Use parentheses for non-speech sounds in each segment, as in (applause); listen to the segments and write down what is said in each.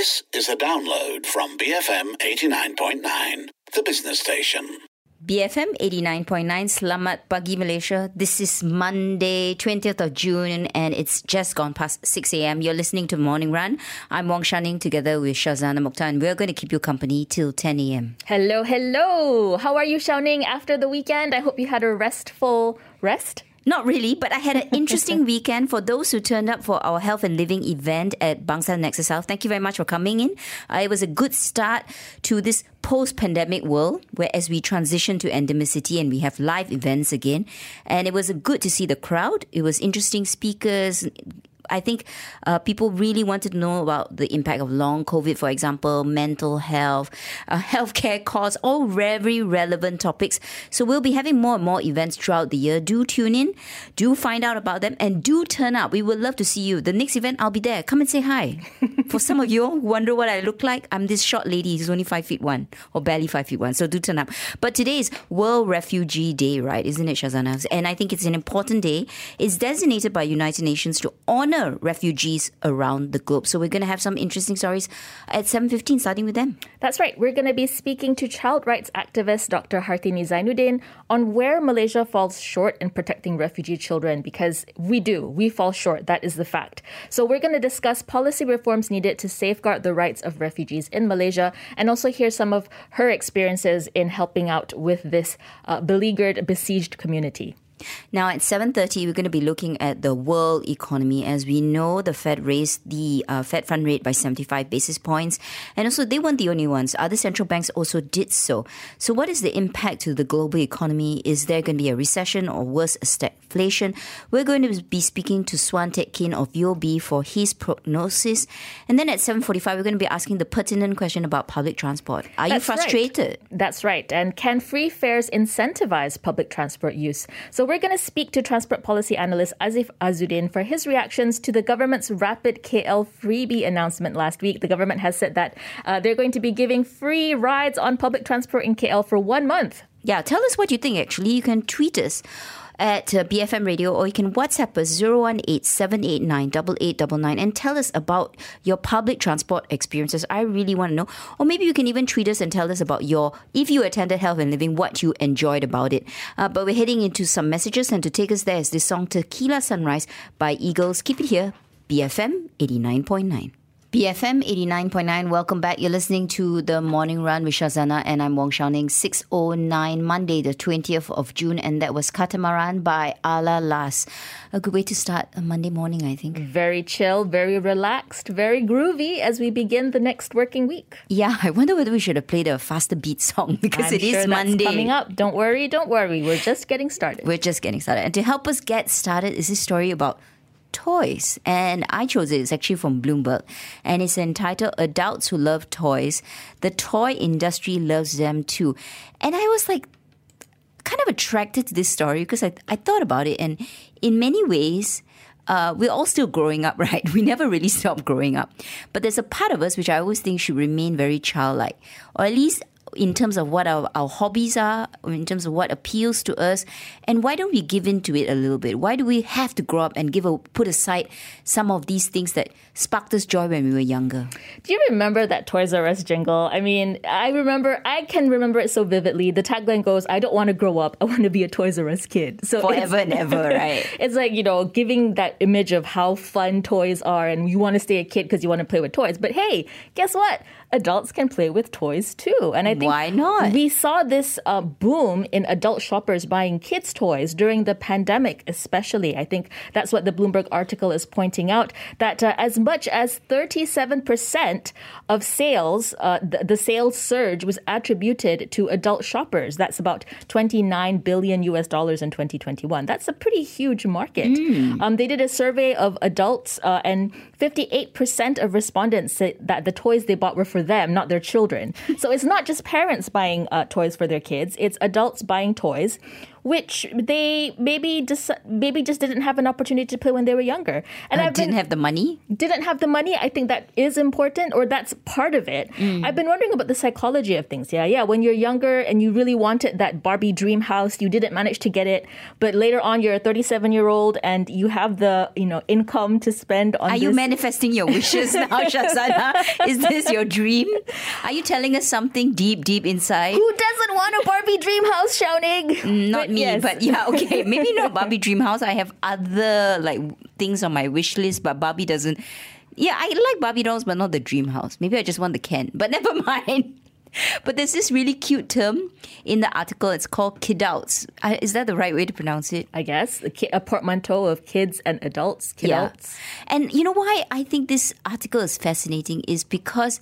This is a download from BFM 89.9, the business station. BFM 89.9 Selamat Pagi Malaysia. This is Monday, 20th of June, and it's just gone past 6 a.m. You're listening to Morning Run. I'm Wong Shou Ning together with Shazana Mokhtar, and we're going to keep you company till 10 a.m. Hello, hello. How are you, Xiaoning, after the weekend? I hope you had a restful rest. Not really, but I had an (laughs) interesting weekend for those who turned up for our health and living event at Bangsar Nexus South. Thank you very much for coming in. Uh, it was a good start to this post pandemic world where as we transition to endemicity and we have live events again. And it was good to see the crowd. It was interesting speakers, I think uh, people really wanted to know about the impact of long COVID, for example, mental health, uh, (laughs) healthcare costs, all very relevant topics. So we'll be having more and more events throughout the year. Do tune in, do find out about them, and do turn up. We would love to see you. The next event, I'll be there. Come and say hi. (laughs) For some of you who wonder what I look like, I'm this short lady who's only five feet one or barely five feet one. So do turn up. But today is World Refugee Day, right? Isn't it, Shazana? And I think it's an important day. It's designated by United Nations to honor refugees around the globe. So we're going to have some interesting stories at 7.15, starting with them. That's right. We're going to be speaking to child rights activist Dr. Hartini Zainuddin on where Malaysia falls short in protecting refugee children because we do. We fall short. That is the fact. So we're going to discuss policy reforms needed to safeguard the rights of refugees in Malaysia and also hear some of her experiences in helping out with this uh, beleaguered, besieged community. Now at 7:30 we're going to be looking at the world economy as we know the Fed raised the uh, Fed fund rate by 75 basis points and also they weren't the only ones other central banks also did so. So what is the impact to the global economy? Is there going to be a recession or worse a stagflation? We're going to be speaking to Suan Teck Kin of UOB for his prognosis and then at 7:45 we're going to be asking the pertinent question about public transport. Are That's you frustrated? Right. That's right. And can free fares incentivize public transport use? So we're going to speak to transport policy analyst Azif Azuddin for his reactions to the government's rapid KL freebie announcement last week. The government has said that uh, they're going to be giving free rides on public transport in KL for one month. Yeah, tell us what you think actually. You can tweet us at uh, BFM Radio or you can WhatsApp us 018-789-8899 and tell us about your public transport experiences. I really want to know. Or maybe you can even tweet us and tell us about your, if you attended Health and Living, what you enjoyed about it. Uh, but we're heading into some messages and to take us there is this song Tequila Sunrise by Eagles. Keep it here, BFM 89.9. BFM 89.9, welcome back. You're listening to The Morning Run with Shazana and I'm Wong Xiaoning. 6.09, Monday, the 20th of June, and that was Catamaran by Allah-Las. A good way to start a Monday morning, I think. Very chill, very relaxed, very groovy as we begin the next working week. Yeah, I wonder whether we should have played a faster beat song (laughs) because I'm it sure is Monday. coming up. Don't worry, don't worry. We're just getting started. We're just getting started. And to help us get started is this story about toys. And I chose it. It's actually from Bloomberg. And it's entitled Adults Who Love Toys. The toy industry loves them too. And I was like, kind of attracted to this story because I, I thought about it. And in many ways, uh, we're all still growing up, (laughs) right? We never really stop growing up. But there's a part of us which I always think should remain very childlike, or at least in terms of what our, our hobbies are, in terms of what appeals to us, and why don't we give in to it a little bit? Why do we have to grow up and give a, put aside some of these things that sparked us joy when we were younger? Do you remember that Toys R Us jingle? I mean, I remember, I can remember it so vividly. The tagline goes, "I don't want to grow up. I want to be a Toys R Us kid." So forever and ever, (laughs) right? it's like you know, giving that image of how fun toys are, and you want to stay a kid because you want to play with toys. But hey, guess what? Adults can play with toys too. And I think why not? We saw this uh, boom in adult shoppers buying kids' toys during the pandemic, especially. I think that's what the Bloomberg article is pointing out. That uh, as much as 37% of sales, uh, the, the sales surge was attributed to adult shoppers. That's about 29 billion US dollars in 2021. That's a pretty huge market. Mm. Um, they did a survey of adults, uh, and 58% of respondents said that the toys they bought were for for them, not their children. So it's not just parents buying uh, toys for their kids, it's adults buying toys. Which they maybe just maybe just didn't have an opportunity to play when they were younger. And I uh, didn't have the money. Didn't have the money. I think that is important, or that's part of it. Mm. I've been wondering about the psychology of things. Yeah, yeah. When you're younger and you really wanted that Barbie dream house, you didn't manage to get it, but later on you're a 37 year old and you have the you know income to spend on. Are this. you manifesting your wishes now, (laughs) Shazana? is this your dream? Are you telling us something deep, deep inside? Who doesn't want a Barbie dream house, Xiaoning? Mm, not me, yes. but yeah, okay. (laughs) Maybe not Barbie dream house. I have other like things on my wish list, but Barbie doesn't. Yeah, I like Barbie dolls, but not the dream house. Maybe I just want the Ken. But (laughs) never mind. But there's this really cute term in the article. It's called kidouts. Is that the right way to pronounce it? I guess a portmanteau of kids and adults. Kidults. Yeah. And you know why I think this article is fascinating is because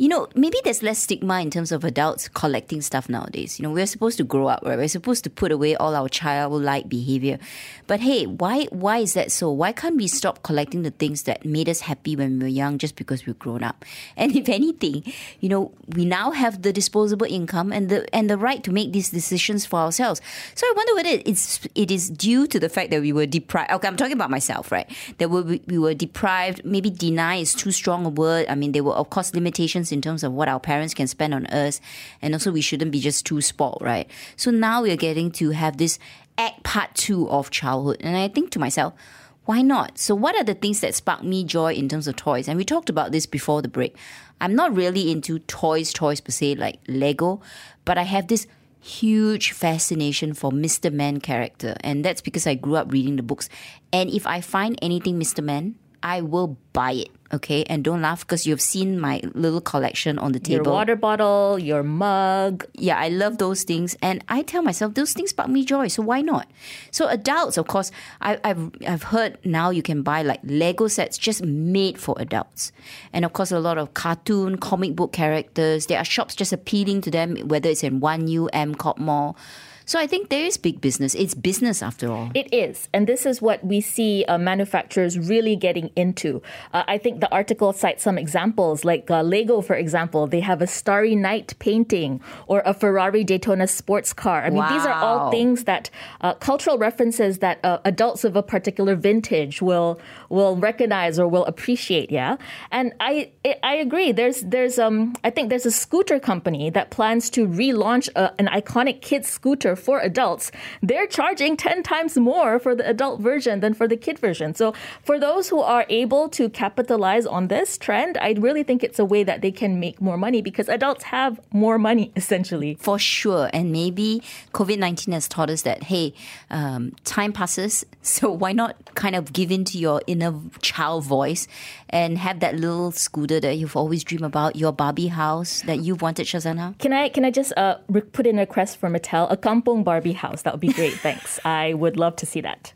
you know, maybe there's less stigma in terms of adults collecting stuff nowadays. You know, we're supposed to grow up, right? We're supposed to put away all our childlike behavior. But hey, why why is that so? Why can't we stop collecting the things that made us happy when we were young just because we've grown up? (laughs) And if anything, you know, we now have the disposable income and the and the right to make these decisions for ourselves. So I wonder whether it's it is due to the fact that we were deprived. Okay, I'm talking about myself, right? That we, we were deprived. Maybe deny is too strong a word. I mean, there were of course limitations in terms of what our parents can spend on us. And also, we shouldn't be just too spoiled, right? So now we're getting to have this act part two of childhood. And I think to myself, why not? So, what are the things that spark me joy in terms of toys? And we talked about this before the break. I'm not really into toys, toys per se, like Lego, but I have this huge fascination for Mr. Man character. And that's because I grew up reading the books. And if I find anything Mr. Man, I will buy it okay? And don't laugh because you've seen my little collection on the table. Your water bottle, your mug. Yeah, I love those things. And I tell myself, those things spark me joy, so why not? So adults, of course, I, have I've heard now you can buy like Lego sets just made for adults. And of course, a lot of cartoon, comic book characters. There are shops just appealing to them, whether it's in One U, M Cop Mall. So I think there is big business. It's business after all. It is. And this is what we see uh, manufacturers really getting into. Uh, I think the article cites some examples, like uh, Lego, for example. They have a Starry Night painting or a Ferrari Daytona sports car. I mean, wow. these are all things that uh, cultural references that uh, adults of a particular vintage will will recognize or will appreciate. Yeah, and I I agree. There's there's um I think there's a scooter company that plans to relaunch a, uh, an iconic kids scooter for adults, they're charging 10 times more for the adult version than for the kid version. So for those who are able to capitalize on this trend, I really think it's a way that they can make more money because adults have more money (laughs) essentially. For sure. And maybe COVID 19 has taught us that, hey, um, time passes. (laughs) So why not kind of give in to your inner child voice and have that little scooter that you've always dreamed about, your Barbie house that you've wanted, Shazana? Can I, can I just uh, put in a request for Mattel? A Campo Kampung Barbie house. That would be great. (laughs) Thanks. I would love to see that.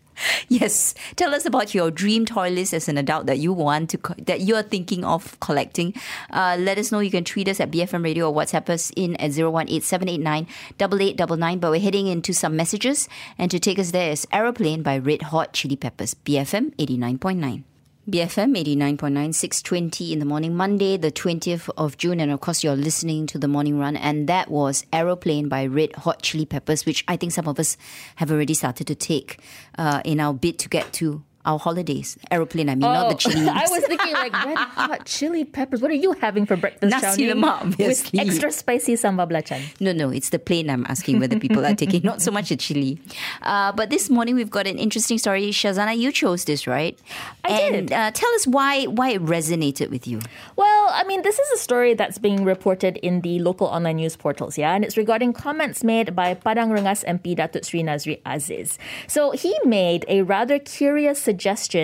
Yes, tell us about your dream toy list as an adult that you want to co- that you are thinking of collecting. Uh, let us know. You can tweet us at BFM Radio or WhatsApp us in at zero one eight seven eight nine double eight double nine. But we're heading into some messages, and to take us there is Aeroplane by Red Hot Chili Peppers, BFM eighty nine point nine. BFM 89.9, 620 in the morning, Monday, the 20th of June. And of course, you're listening to the morning run. And that was Aeroplane by Red Hot Chili Peppers, which I think some of us have already started to take uh, in our bid to get to our holidays. Aeroplane, I mean, oh, not the chili. (laughs) I was thinking like red hot chili peppers. What are you having for breakfast, Nasi lemak, obviously. With extra spicy sambal belacan. No, no, it's the plane I'm asking whether people are taking, not so much the chili. Uh, but this morning we've got an interesting story. Shazana, you chose this, right? I and, did. Uh, tell us why why it resonated with you. Well, I mean, this is a story that's being reported in the local online news portals, yeah? And it's regarding comments made by Padang Rengas MP Datuk Sri Nazri Aziz. So he made a rather curious suggestion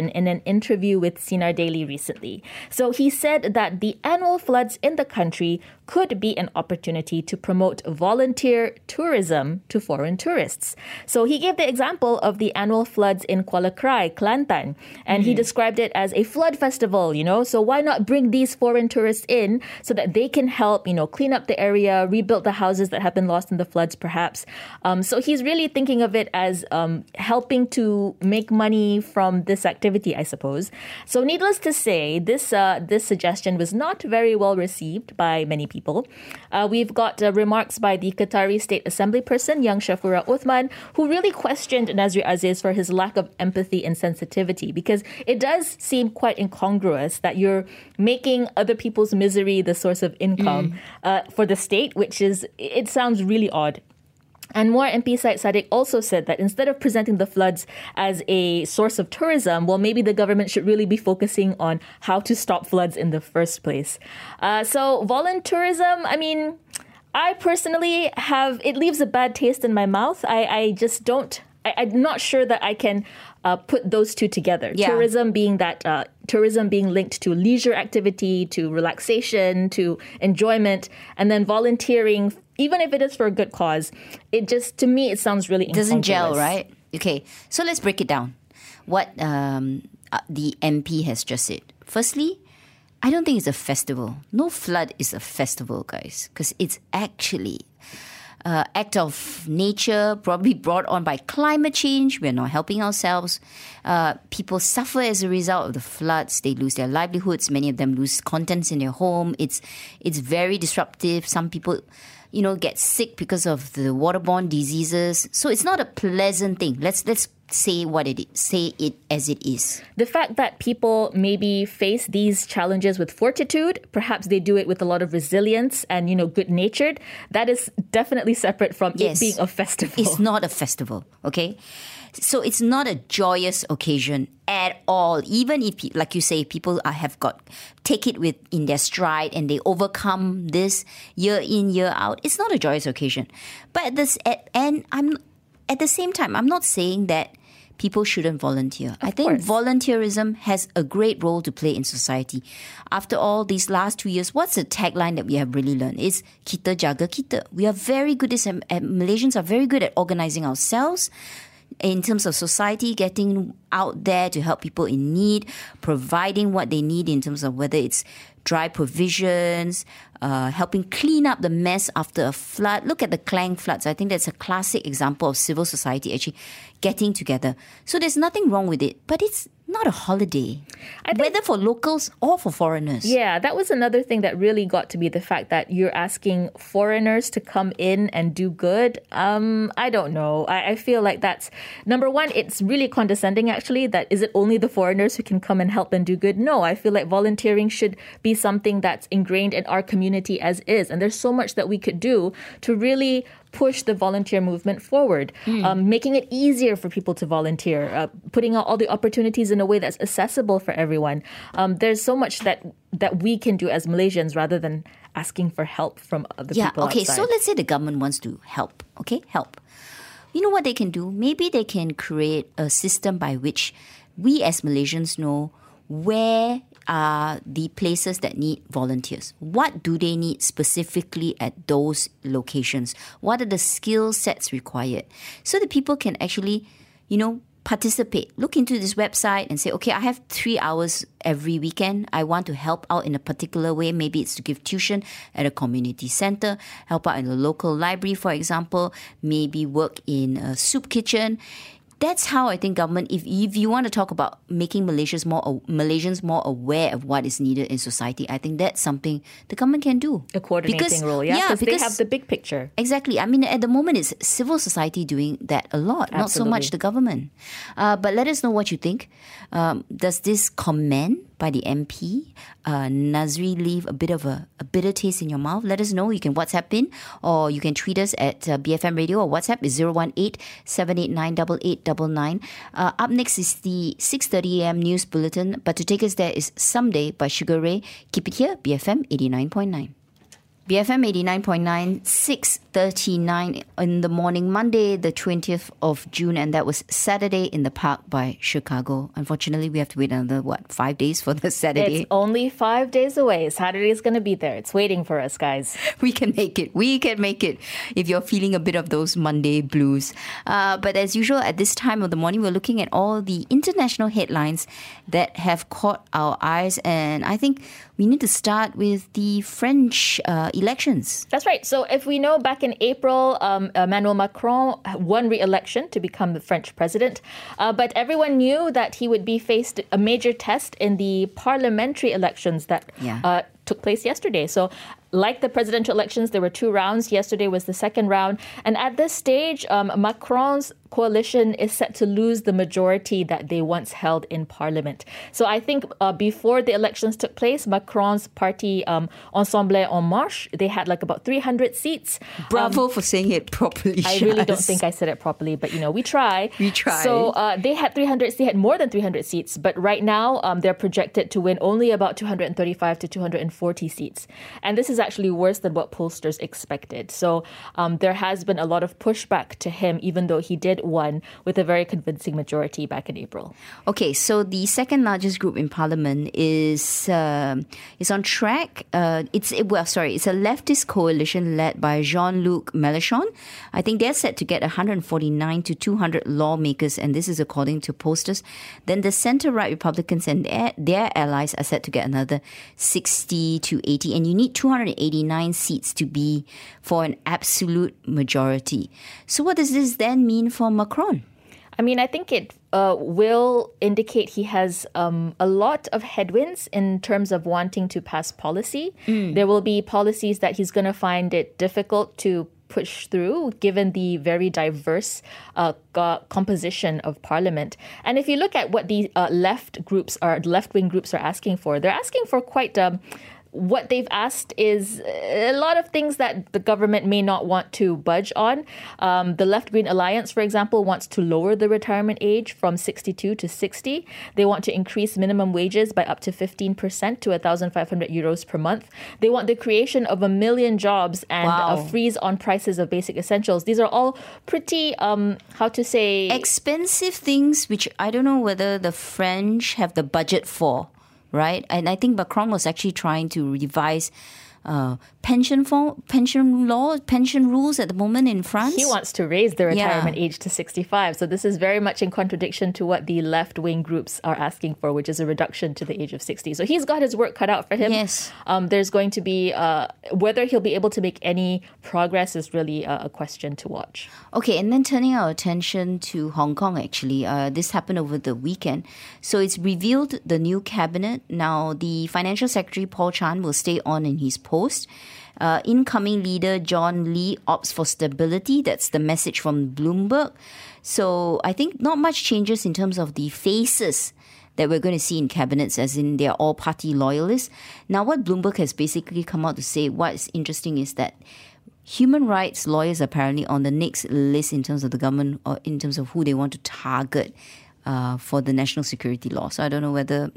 in an interview with Sinar Daily recently. So he said that the annual floods in the country could be an opportunity to promote volunteer tourism to foreign tourists. So he gave the example of the annual floods in Kuala Krai, Kelantan, and mm-hmm. he described it as a flood festival, you know. So why not bring these foreign tourists in so that they can help, you know, clean up the area, rebuild the houses that have been lost in the floods, perhaps. Um, so he's really thinking of it as um, helping to make money from this activity, I suppose. So needless to say, this uh, this suggestion was not very well received by many people people. Uh, we've got uh, remarks by the Ketari State Assembly person, young Syefura Othman, who really questioned Nazri Aziz for his lack of empathy and sensitivity because it does seem quite incongruous that you're making other people's misery the source of income mm. for the state, which is, it sounds really odd. And Muar MP Syed Saddiq also said that instead of presenting the floods as a source of tourism, well, maybe the government should really be focusing on how to stop floods in the first place. Uh, so, voluntourism, I mean, I personally have, it leaves a bad taste in my mouth. I, I just don't, I, am not sure that I can uh, put those two together. Yeah. Tourism being that, uh, tourism being linked to leisure activity, to relaxation, to enjoyment, and then volunteering even if it is for a good cause, it just to me it sounds really it doesn't gel, right? Okay, so let's break it down. What um, uh, the MP has just said. Firstly, I don't think it's a festival. No flood is a festival, guys, because it's actually uh, act of nature, probably brought on by climate change. We're not helping ourselves. Uh, people suffer as a result of the floods. They lose their livelihoods. Many of them lose contents in their home. It's it's very disruptive. Some people you know, get sick because of the waterborne diseases. So it's not a pleasant thing. Let's let's say what it is, say it as it is. The fact that people maybe face these challenges with fortitude, perhaps they do it with a lot of resilience and you know good natured. That is definitely separate from yes. it being a festival. It's not a festival, okay? So it's not a joyous occasion at all. Even if, like you say, people have got take it with in their stride and they overcome this year in year out. It's not a joyous occasion. But at this, at, and I'm at the same time, I'm not saying that people shouldn't volunteer. Of I think course. volunteerism has a great role to play in society. After all, these last two years, what's the tagline that we have really learned? Is kita jaga kita. We are very good at, Malaysians are very good at organizing ourselves in terms of society, getting out there to help people in need, providing what they need in terms of whether it's dry provisions, uh, helping clean up the mess after a flood. Look at the Klang floods. I think that's a classic example of civil society actually getting together. So there's nothing wrong with it, but it's not a holiday, whether for locals or for foreigners. Yeah, that was another thing that really got to be the fact that you're asking foreigners to come in and do good. Um, I don't know. I, I feel like that's number one. It's really condescending, actually. That is it only the foreigners who can come and help and do good? No, I feel like volunteering should be something that's ingrained in our community as is, and there's so much that we could do to really push the volunteer movement forward, mm. um, making it easier for people to volunteer, uh, putting out all the opportunities in a way that's accessible for everyone. Um, there's so much that that we can do as Malaysians rather than asking for help from other yeah, people. okay. Outside. So let's say the government wants to help. Okay, help. You know what they can do? Maybe they can create a system by which we as Malaysians know where are the places that need volunteers? What do they need specifically at those locations? What are the skill sets required? So that people can actually, you know, participate. Look into this website and say, okay, I have three hours every weekend. I want to help out in a particular way. Maybe it's to give tuition at a community center, help out in a local library, for example, maybe work in a soup kitchen that's how I think government, if, if you want to talk about making Malaysians more Malaysians more aware of what is needed in society, I think that's something the government can do. A coordinating because, role, yeah, yeah because they have the big picture. Exactly. I mean, at the moment, it's civil society doing that a lot, Absolutely. not so much the government. Uh, but let us know what you think. Um, does this comment by the MP, uh, Nazri leave a bit of a, a, bitter taste in your mouth? Let us know. You can WhatsApp in or you can tweet us at uh, BFM Radio or WhatsApp is 018 789 uh, Up next is the 6.30 a.m. news bulletin, but to take us there is Someday by Sugar Ray. Keep it here, BFM 89.9. BFM 89.9, 6.39 in the morning, Monday, the 20th of June, and that was Saturday in the Park by Chicago. Unfortunately, we have to wait another, what, five days for the Saturday? It's only five days away. Saturday is going to be there. It's waiting for us, guys. (laughs) We can make it. We can make it if you're feeling a bit of those Monday blues. Uh, but as usual, at this time of the morning, we're looking at all the international headlines that have caught our eyes, and I think we need to start with the French uh, elections. That's right. So, if we know back in April, um, Emmanuel Macron won re election to become the French president, uh, but everyone knew that he would be faced a major test in the parliamentary elections that yeah. uh, took place yesterday. So, like the presidential elections, there were two rounds. Yesterday was the second round. And at this stage, um, Macron's coalition is set to lose the majority that they once held in parliament. So I think uh, before the elections took place, Macron's party, um, Ensemble en Marche, they had like about 300 seats. Bravo um, for saying it properly. I really don't think I said it properly, but you know, we try. We try. So uh, they had 300, they had more than 300 seats, but right now um, they're projected to win only about 235 to 240 seats. And this is actually worse than what pollsters expected. So um, there has been a lot of pushback to him, even though he did win with a very convincing majority back in April. Okay, so the second largest group in parliament is uh, is on track. Uh, it's well, sorry, it's a leftist coalition led by Jean-Luc Mélenchon. I think they're set to get 149 to 200 lawmakers, and this is according to pollsters. Then the centre-right Republicans and their, their allies are set to get another 60 to 80, and you need 289 seats to be for an absolute majority. So, what does this then mean for Macron? I mean, I think it uh, will indicate he has um, a lot of headwinds in terms of wanting to pass policy. Mm. There will be policies that he's going to find it difficult to push through given the very diverse uh, composition of parliament. And if you look at what the uh, left groups are, left wing groups are asking for, they're asking for quite. Um, what they've asked is a lot of things that the government may not want to budge on. Um, the Left Green Alliance, for example, wants to lower the retirement age from 62 to 60. They want to increase minimum wages by up to 15% to 1,500 euros per month. They want the creation of a million jobs and wow. a freeze on prices of basic essentials. These are all pretty, um, how to say, expensive things, which I don't know whether the French have the budget for right? And I think Macron was actually trying to revise uh, pension for, pension law, pension rules at the moment in France. He wants to raise the retirement yeah. age to 65. So this is very much in contradiction to what the left wing groups are asking for, which is a reduction to the age of 60. So he's got his work cut out for him. Yes. Um, there's going to be uh, whether he'll be able to make any progress is really a, a, question to watch. Okay, and then turning our attention to Hong Kong. Actually, uh, this happened over the weekend. So it's revealed the new cabinet. Now the financial secretary Paul Chan will stay on in his post. Uh, incoming leader John Lee opts for stability. That's the message from Bloomberg. So I think not much changes in terms of the faces that we're going to see in cabinets, as in they're all party loyalists. Now, what Bloomberg has basically come out to say, what's interesting is that human rights lawyers apparently on the next list in terms of the government or in terms of who they want to target uh, for the national security law. So I don't know whether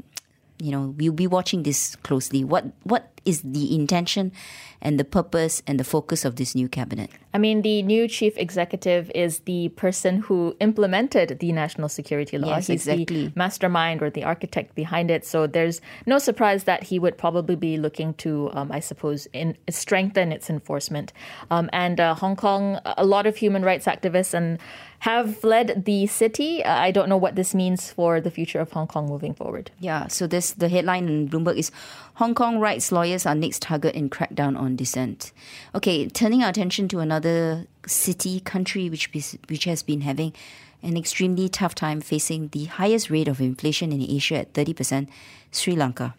you know we'll be watching this closely. What what is the intention and the purpose and the focus of this new cabinet? I mean, the new chief executive is the person who implemented the national security law. Yes, He's exactly. the mastermind or the architect behind it. So there's no surprise that he would probably be looking to, um, I suppose, in, strengthen its enforcement. Um, and uh, Hong Kong, a lot of human rights activists and have fled the city. Uh, I don't know what this means for the future of Hong Kong moving forward. Yeah, so this the headline in Bloomberg is Hong Kong rights lawyers are next target in crackdown on dissent. Okay, turning our attention to another city, country which which has been having an extremely tough time facing the highest rate of inflation in Asia at 30%, Sri Lanka.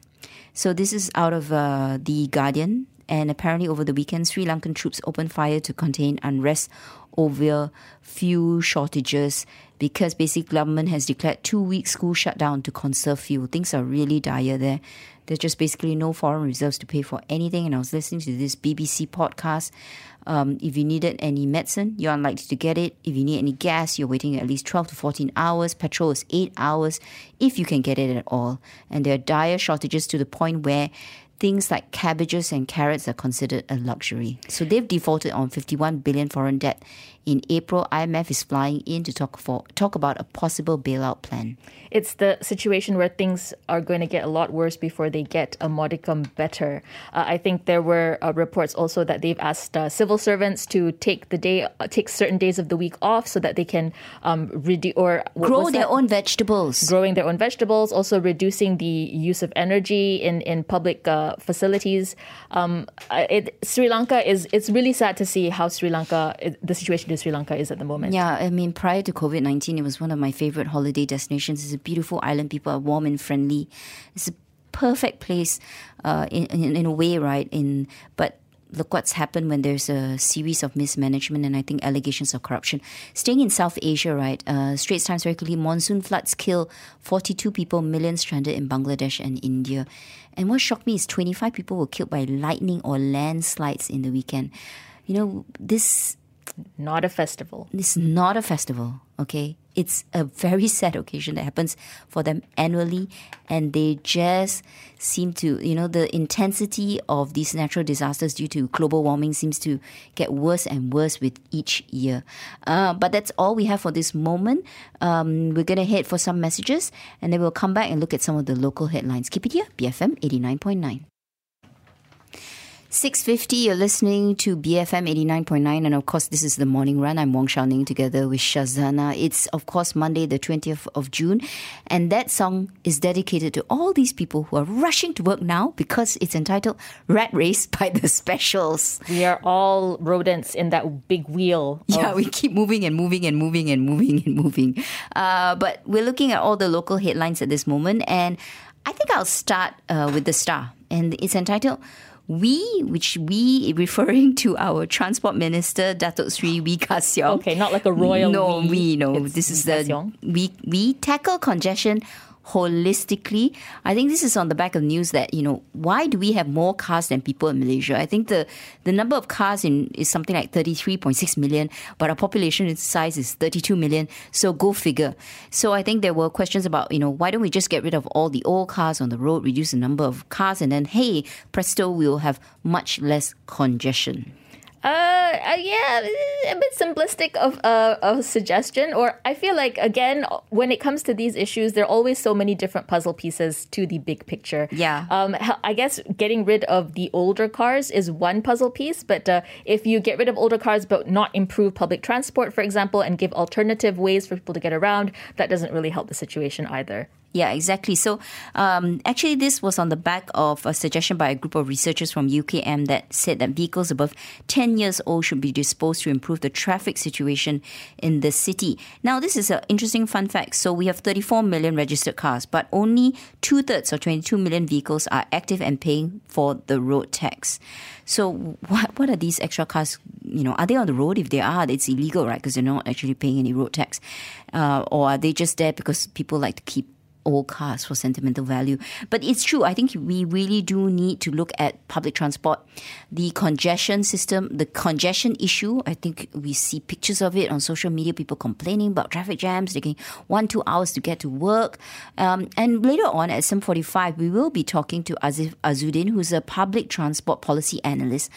So this is out of uh, the Guardian, and apparently over the weekend, Sri Lankan troops opened fire to contain unrest over fuel shortages because basic government has declared two week school shutdown to conserve fuel. Things are really dire there. There's just basically no foreign reserves to pay for anything. And I was listening to this BBC podcast. Um, if you needed any medicine, you're unlikely to get it. If you need any gas, you're waiting at least 12 to 14 hours. Petrol is 8 hours if you can get it at all. And there are dire shortages to the point where things like cabbages and carrots are considered a luxury. So they've defaulted on 51 billion foreign debt in April, IMF is flying in to talk for talk about a possible bailout plan. It's the situation where things are going to get a lot worse before they get a modicum better. Uh, I think there were uh, reports also that they've asked uh, civil servants to take the day, uh, take certain days of the week off so that they can um, reduce or grow their that? own vegetables. Growing their own vegetables, also reducing the use of energy in in public uh, facilities. Um, uh, it, Sri Lanka is. It's really sad to see how Sri Lanka the situation in Sri Lanka is at the moment. Yeah, I mean, prior to COVID 19, it was one of my favorite holiday destinations. Beautiful island. People are warm and friendly. It's a perfect place uh, in, in, in a way, right? In But look what's happened when there's a series of mismanagement and I think allegations of corruption. Staying in South Asia, right? Uh, Straits Times very quickly: monsoon floods kill 42 people, millions stranded in Bangladesh and India. And what shocked me is 25 people were killed by lightning or landslides in the weekend. You know, this Not a festival. this is not a festival, okay? It's a very (laughs) sad occasion that happens for them annually, and they just seem to, you know, the intensity of these natural disasters due to global warming seems to get worse and worse with each year. Uh, but that's all we have for this moment. Um, we're going to head for some messages, and then we'll come back and look at some of the local headlines. Keep it here, BFM 89.9. 650, you're listening to BFM 89.9, and of course, this is the morning run. I'm Wong Shao Ning together with Shazana. It's, of course, Monday, the 20th of June, and that song is dedicated to all these people who are rushing to work now because it's entitled Rat Race (laughs) by the Specials. We are all rodents in that big wheel. (laughs) of- Yeah, we keep moving and moving and moving and moving and moving. Uh, but we're looking at all the local headlines at this moment, and I think I'll start uh, with the star, and it's entitled. We, which we (laughs) referring to our transport minister Datuk Sri Wee Ka Siong. Okay, not like a royal No, we. we no. This is Wee the we we tackle congestion holistically. I think this is on the back of news that you know why do we have more cars than people in Malaysia? I think the the number of cars in is something like thirty three point six million, but our population size is thirty two million. So go figure. So I think there were questions about you know why don't we just get rid of all the old cars on the road, reduce the number of cars, and then hey presto, we'll have much less congestion. Uh, uh, yeah, a bit simplistic of uh, a suggestion. Or I feel like again, when it comes to these issues, there are always so many different puzzle pieces to the big picture. Yeah. Um, I guess getting rid of the older cars is one puzzle piece, but uh, if you get rid of older cars but not improve public transport, for example, and give alternative ways for people to get around, that doesn't really help the situation either. Yeah, exactly. So, um, actually, this was on the back of a suggestion by a group of researchers from UKM that said that vehicles above 10 years old should be disposed to improve the traffic situation in the city. Now, this is an interesting fun fact. So, we have 34 million registered cars, but only two thirds or 22 million vehicles are active and paying for the road tax. So, (laughs) what what are these extra cars? You know, are they on the road? If they are, it's illegal, right? Because they're not actually paying any road tax, uh, or are they just there because people like to keep old cars for sentimental value. But it's true. I think we really do need to look at public transport, the congestion system, the congestion issue. I think we see pictures of it on social media. People complaining about traffic jams, taking one two hours to get to work. Um, and later on at 7:45, we will be talking to Azif Azuddin, who's a public transport policy analyst,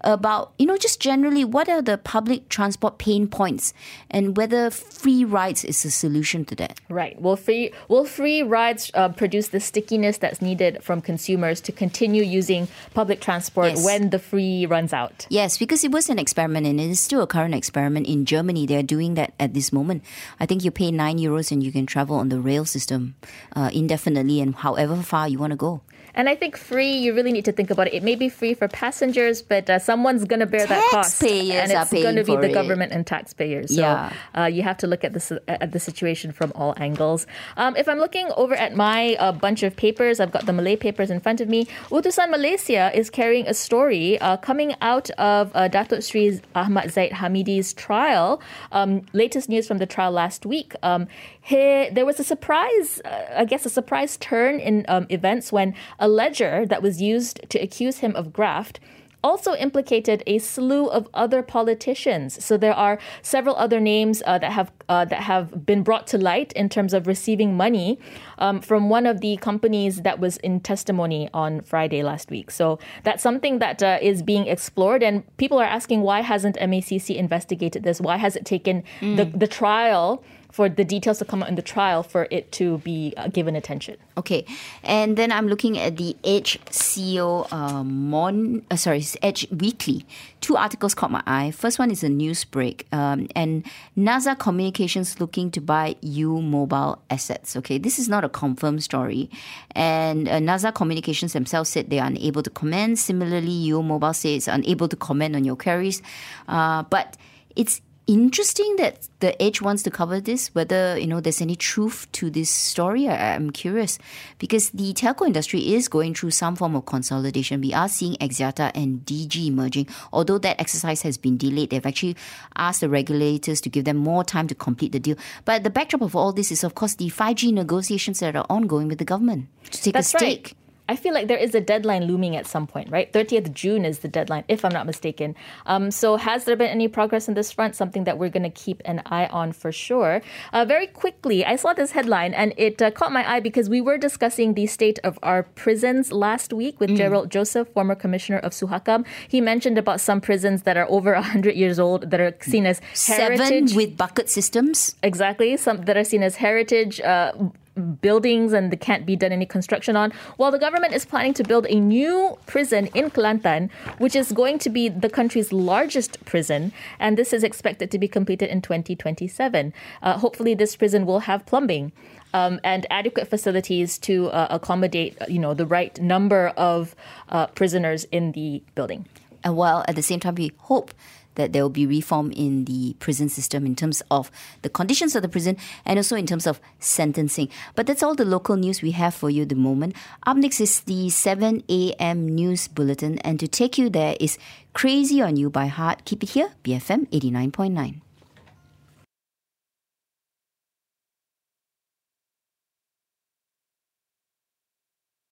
about you know just generally what are the public transport pain points and whether free rides is a solution to that. Right. Will free will free rides uh, produce the stickiness that's needed from consumers to continue using public transport Yes. when the free runs out? Yes, because it was an experiment and it is still a current experiment in Germany. They're doing that at this moment. I think you pay nine euros and you can travel on the rail system uh, indefinitely and however far you want to go. And I think free, you really need to think about it. It may be free for passengers, but uh, someone's going to bear that cost, Taxpayers and it's going to be the it. government and taxpayers. So Yeah. uh, you have to look at this at the situation from all angles. Um, if I'm looking over at my uh, bunch of papers, I've got the Malay papers in front of me. Utusan Malaysia is carrying a story uh, coming out of uh, Datuk Sri Ahmad Zahid Hamidi's trial. Um, latest news from the trial last week. Um, he, there was a surprise, uh, I guess, a surprise turn in um, events when a ledger that was used to accuse him of graft also implicated a slew of other politicians. So there are several other names uh, that have uh, that have been brought to light in terms of receiving money um, from one of the companies that was in testimony on Friday last week. So that's something that uh, is being explored, and people are asking why hasn't MACC investigated this? Why has it taken the the trial? For the details to come out in the trial, for it to be uh, given attention. Okay, and then I'm looking at the CEO uh, Mon, uh, sorry, Edge Weekly. Two articles caught my eye. First one is a news break, um, and NASA Communications looking to buy U Mobile assets. Okay, this is not a confirmed story, and uh, NASA Communications themselves said they are unable to comment. Similarly, U Mobile says unable to comment on your queries, uh, but it's interesting that the Edge wants to cover this. Whether you know there's any truth to this story, I, I'm curious because the telco industry is going through some form of consolidation. We are seeing Axiata and Digi merging. Although that exercise has been delayed, they've actually asked the regulators to give them more time to complete the deal. But the backdrop of all this is, of course, the 5G negotiations that are ongoing with the government to take That's a stake. Right. I feel like there is a deadline looming at some point, right? 30th June is the deadline, if I'm not mistaken. Um, so, has there been any progress on this front? Something that we're going to keep an eye on for sure. Uh, very quickly, I saw this headline and it uh, caught my eye because we were discussing the state of our prisons last week with mm. Gerald Joseph, former commissioner of Suhakam. He mentioned about some prisons that are over (laughs) 100 years old that are seen as heritage. Seven with bucket systems. Exactly. Some that are seen as heritage. Uh, buildings and there can't be done any construction on. While the government is planning to build a new prison in Kelantan, which is going to be the country's largest prison, and this is expected to be completed in 2027. Uh, hopefully, this prison will have plumbing. Um, and adequate facilities to uh, accommodate, you know, the right number of uh, prisoners in the building. And while at the same time, we hope that there will be reform in the prison system in terms of the conditions of the prison and also in terms of sentencing. But that's all the local news we have for you at the moment. Up next is the 7 a.m. news bulletin, and to take you there is Crazy on You by Heart. Keep it here, BFM 89.9.